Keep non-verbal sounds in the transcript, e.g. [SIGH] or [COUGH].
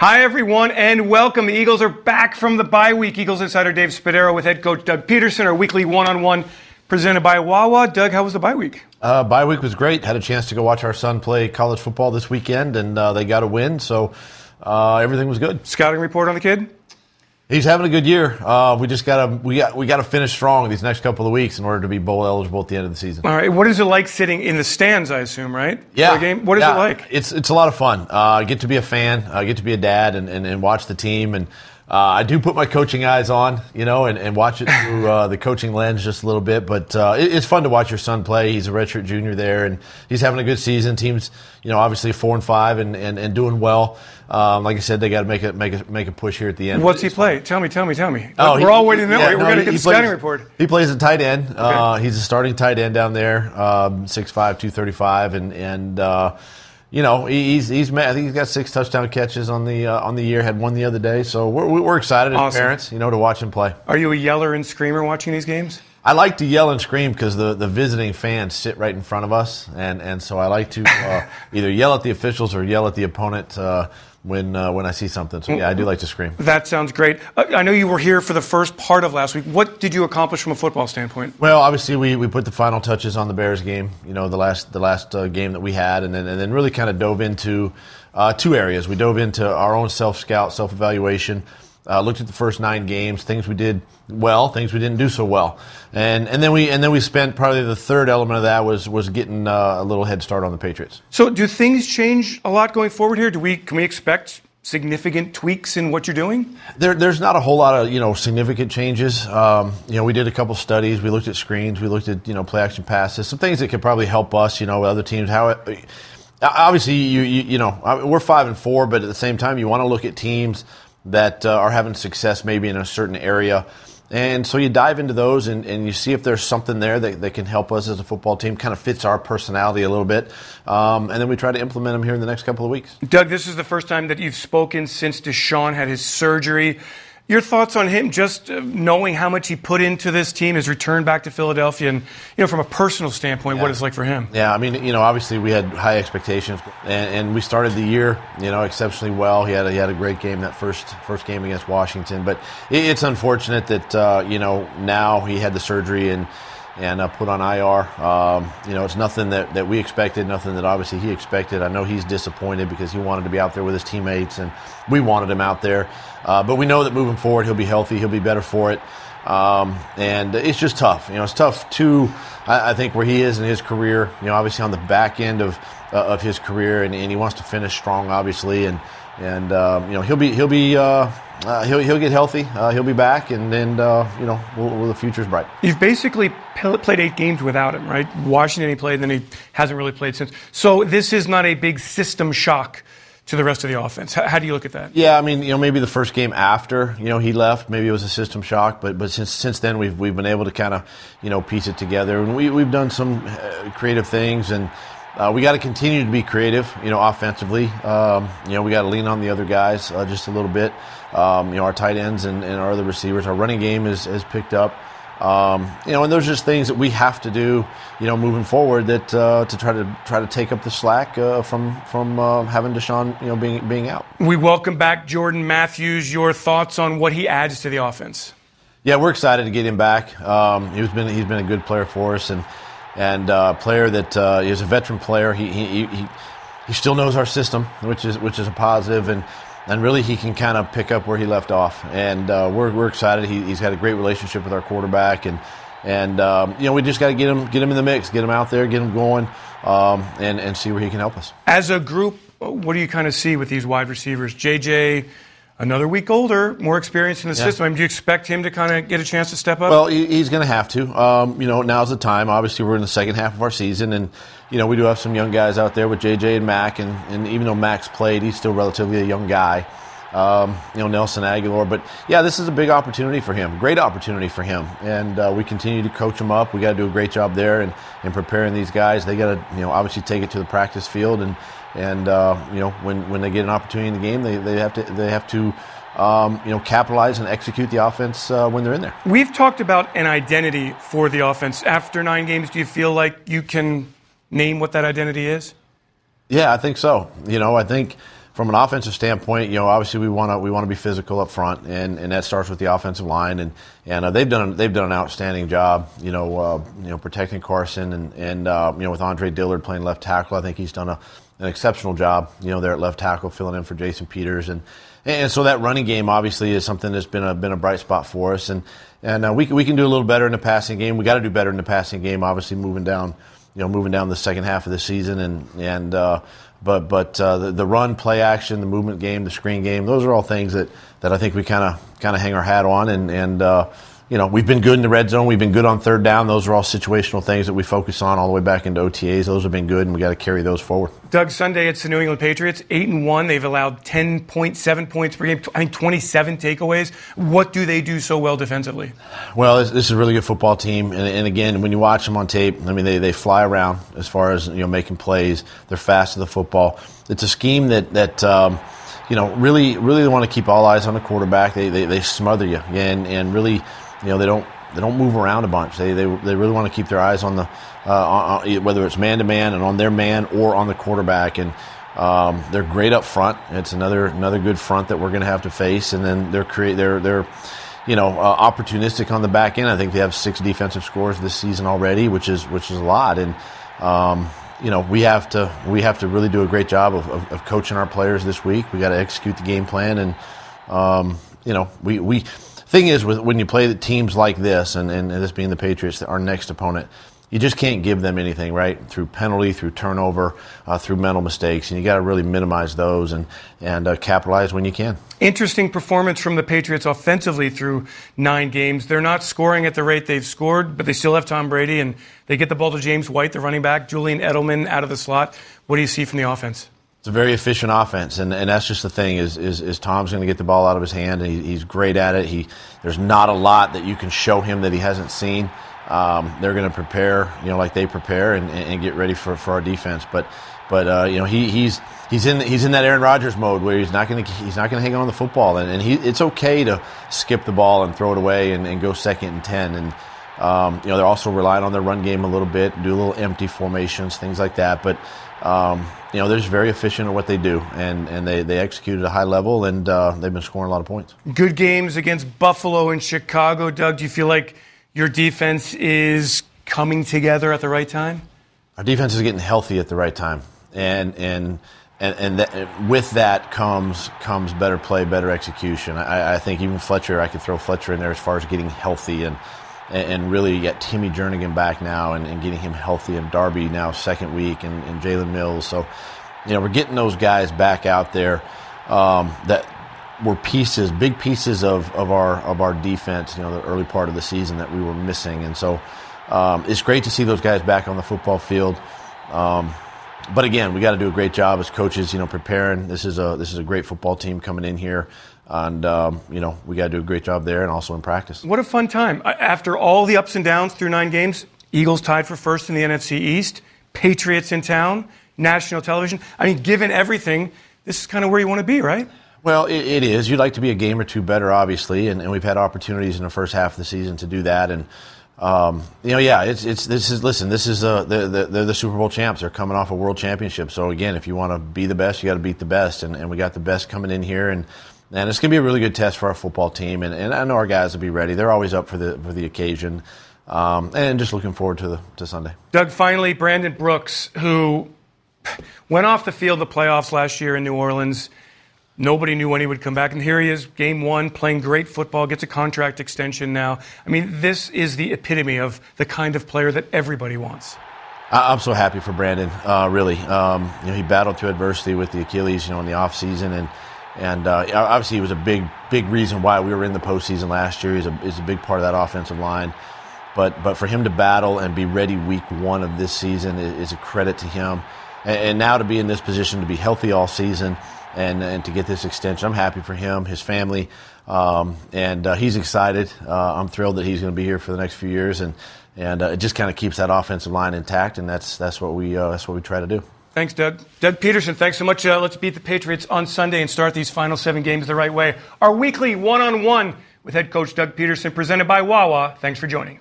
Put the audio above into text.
Hi, everyone, and welcome. The Eagles are back from the bye week. Eagles insider Dave Spadaro with head coach Doug Pederson, our weekly one on one presented by Wawa. Doug, how was the bye week? Uh, bye week was great. Had a chance to go watch our son play college football this weekend, and uh, they got a win, so uh, everything was good. Scouting report on the kid? He's having a good year. Uh, we just gotta we got we gotta finish strong these next couple of weeks in order to be bowl eligible at the end of the season. All right. What is it like sitting in the stands? I assume, right? Yeah. For a game? What is yeah. it like? It's it's a lot of fun. Uh, I get to be a fan. I get to be a dad and, and, and watch the team and. Uh, I do put my coaching eyes on, you know, and, and watch it through uh, the coaching lens just a little bit. But uh, it, it's fun to watch your son play. He's a redshirt junior there, and he's having a good season. Team's, you know, obviously four and five and, and, and doing well. Um, like I said, they got to make a make a make a push here at the end. What's he play? fun. Tell me, tell me, tell me. Oh, We're he- all waiting to know. yeah, We're no, going to get he the scouting report. He plays a tight end. Uh, he's a starting tight end down there, um, 6'5", 235, and and uh, you know he- he's he's I think he's got six touchdown catches on the uh, on the year. Had one the other day, so we're we're excited as Awesome. parents, you know, to watch him play. Are you a yeller and screamer watching these games? I like to yell and scream because the, the visiting fans sit right in front of us, and, and so I like to uh, [LAUGHS] either yell at the officials or yell at the opponent uh, when uh, when I see something. So yeah, I do like to scream. That sounds great. Uh, I know you were here for the first part of last week. What did you accomplish from a football standpoint? Well, obviously we, we put the final touches on the Bears game. You know, the last the last uh, game that we had, and then and then really kind of dove into uh, two areas. We dove into our own self scout, self evaluation. Uh, looked at the first nine games, things we did well, things we didn't do so well, and and then we and then we spent probably the third element of that was was getting uh, a little head start on the Patriots. So, do things change a lot going forward here? Do we can we expect significant tweaks in what you're doing? There, there's not a whole lot of you know significant changes. Um, you know, we did a couple studies. We looked at screens. We looked at you know play action passes. Some things that could probably help us. You know, with other teams. How it, obviously you, you you know we're five and four, but at the same time you want to look at teams that uh, are having success maybe in a certain area. And so you dive into those and, and you see if there's something there that, that can help us as a football team, kind of fits our personality a little bit. Um, and then we try to implement them here in the next couple of weeks. Doug, this is the first time that you've spoken since DeSean had his surgery. Your thoughts on him, just uh, knowing how much he put into this team, his return back to Philadelphia, and you know, from a personal standpoint, what it's like for him. Yeah, I mean, you know, obviously we had high expectations, and, and we started the year, you know, exceptionally well. He had a, he had a great game that first first game against Washington, but it, it's unfortunate that uh, you know now he had the surgery and and uh, put on IR. Um, you know, it's nothing that, that we expected, nothing that obviously he expected. I know he's disappointed because he wanted to be out there with his teammates, and we wanted him out there. Uh, but we know that moving forward, he'll be healthy, he'll be better for it. Um, and it's just tough. You know, it's tough too. I, I think where he is in his career. You know, obviously on the back end of uh, of his career, and, and he wants to finish strong, obviously. And and um, you know he'll be he'll be uh, uh, he'll he'll get healthy. Uh, he'll be back, and then uh, you know well, well, the future's bright. You've basically p- played eight games without him, right? Washington he played, and then he hasn't really played since. So this is not a big system shock to the rest of the offense. How, how do you look at that? Yeah, I mean, you know, maybe the first game after, you know, he left, maybe it was a system shock, but but since since then we've we've been able to kind of, you know, piece it together, and we we've done some uh, creative things, and uh, we got to continue to be creative, you know, offensively. Um, you know, we got to lean on the other guys uh, just a little bit. Um, you know, our tight ends and, and our other receivers, our running game is has picked up. Um, you know, and those are just things that we have to do, you know, moving forward that uh, to try to try to take up the slack uh, from from uh, having DeSean, you know, being being out. We welcome back Jordan Matthews. Your thoughts on what he adds to the offense? Yeah, we're excited to get him back. Um, he's been he's been a good player for us, and and uh, player that uh, is a veteran player. He, he he he still knows our system, which is which is a positive, and and really he can kind of pick up where he left off. And uh, we're we're excited. He, he's got a great relationship with our quarterback, and and um, you know we just got to get him get him in the mix, get him out there, get him going, um, and and see where he can help us. As a group, what do you kind of see with these wide receivers? JJ, another week older, more experience in the Yeah. system. I mean, do you expect him to kind of get a chance to step up? Well, he's going to have to. Um, you know, now's the time. Obviously, we're in the second half of our season, and you know we do have some young guys out there with JJ and Mack, and, and even though Mack's played, he's still relatively a young guy. Um, you know, Nelson Agholor, but yeah, this is a big opportunity for him. Great opportunity for him, and uh, we continue to coach him up. We got to do a great job there and in preparing these guys. They got to, you know, obviously take it to the practice field, and and uh, you know when when they get an opportunity in the game, they, they have to they have to. Um, you know, capitalize and execute the offense uh, when they're in there. We've talked about an identity for the offense. After nine games, do you feel like you can name what that identity is? Yeah, I think so. You know, I think from an offensive standpoint, you know, obviously we want to we want to be physical up front, and, and that starts with the offensive line, and and uh, they've done they've done an outstanding job, you know, uh, you know protecting Carson, and and uh, you know with Andre Dillard playing left tackle, I think he's done a, an exceptional job, you know, there at left tackle filling in for Jason Peters, and and so that running game obviously is something that's been a been a bright spot for us, and and uh, we we can do a little better in the passing game. We got to do better in the passing game, obviously moving down, you know, moving down the second half of the season, and and uh, but but uh, the, the, run, play action, the movement game, the screen game, those are all things that, that I think we kind of kind of hang our hat on. And, and uh, you know, we've been good in the red zone. We've been good on third down. Those are all situational things that we focus on all the way back into OTAs. Those have been good, and we got to carry those forward. Doug, Sunday it's the New England Patriots, eight and one. They've allowed ten point seven points per game. I think twenty seven takeaways. What do they do so well defensively? Well, this, this is a really good football team, and, and, again, when you watch them on tape, I mean, they, they fly around as far as you know making plays. They're fast to the football. It's a scheme that that. Um, you know, really, really want to keep all eyes on the quarterback. They, they, they smother you, and, and really, you know, they don't they don't move around a bunch. They, they, they really want to keep their eyes on the uh, on, whether it's man to man and on their man or on the quarterback. And um, they're great up front. It's another another good front that we're going to have to face. And then they're create they're they're you know uh, opportunistic on the back end. I think they have six defensive scores this season already, which is which is a lot. And um, you know we have to we have to really do a great job of, of, of coaching our players this week. We got to execute the game plan and. Um, you know, we, we thing is, with, when you play the teams like this, and, and this being the Patriots, our next opponent, you just can't give them anything, right? Through penalty, through turnover, uh, through mental mistakes, and you got to really minimize those and and uh, capitalize when you can. Interesting performance from the Patriots offensively through nine games. They're not scoring at the rate they've scored, but they still have Tom Brady, and they get the ball to James White, the running back, Julian Edelman out of the slot. What do you see from the offense? It's a very efficient offense, and, and that's just the thing is is, is Tom's going to get the ball out of his hand, and he, he's great at it. He there's not a lot that you can show him that he hasn't seen. Um, they're going to prepare, you know, like they prepare and, and get ready for, for our defense. But but uh, you know he, he's he's in he's in that Aaron Rodgers mode where he's not going to he's not going to hang on the football, and, and he, it's okay to skip the ball and throw it away and, and go second and ten and. Um, you know, they're also relying on their run game a little bit, do a little empty formations, things like that. But um, you know, they're just very efficient at what they do, and, and they, they execute at a high level, and uh, they've been scoring a lot of points. Good games against Buffalo and Chicago. Doug, do you feel like your defense is coming together at the right time? Our defense is getting healthy at the right time, and and and, and that, with that comes comes better play, better execution. I, I think even Fletcher, I could throw Fletcher in there as far as getting healthy and and, really get Timmy Jernigan back now and, and, getting him healthy, and Darby now second week, and, and Jalen Mills. So, you know, we're getting those guys back out there um, that were pieces, big pieces of, of our of our defense. You know, the early part of the season that we were missing, and so um, it's great to see those guys back on the football field. Um, but again, we got to do a great job as coaches. You know, preparing. This is a this is a great football team coming in here and um, you know we got to do a great job there and also in practice. What a fun time! After all the ups and downs through nine games, Eagles tied for first in the NFC East, Patriots in town, national television. I mean, given everything, this is kind of where you want to be, right? Well, it, it is. You'd like to be a game or two better, obviously, and, and, we've had opportunities in the first half of the season to do that. And um, you know, yeah, it's it's this is listen. This is uh, the, the, they're the Super Bowl champs. They're coming off a world championship. So again, if you want to be the best, you got to beat the best. And, and we got the best coming in here, and and it's going to be a really good test for our football team. And, and I know our guys will be ready. They're always up for the for the occasion. Um, and just looking forward to the to Sunday. Doug, finally, Brandon Brooks, who went off the field the playoffs last year in New Orleans. Nobody knew when he would come back, and here he is, game one, playing great football, gets a contract extension now. I mean, this is the epitome of the kind of player that everybody wants. I'm so happy for Brandon, uh, really. Um, you know, he battled through adversity with the Achilles, you know, in the off season, and and uh, obviously, he was a big, big reason why we were in the postseason last year. He's a, he's a big part of that offensive line. But, but for him to battle and be ready week one of this season is, is a credit to him. And, and, now to be in this position, to be healthy all season, and, and to get this extension, I'm happy for him, his family, um, and uh, he's excited. Uh, I'm thrilled that he's going to be here for the next few years, and, and uh, it just kind of keeps that offensive line intact, and that's, that's, what we, uh, that's what we try to do. Thanks, Doug. Doug Pederson, thanks so much. Uh, let's beat the Patriots on Sunday and start these final seven games the right way. Our weekly one on one with head coach Doug Pederson, presented by Wawa. Thanks for joining.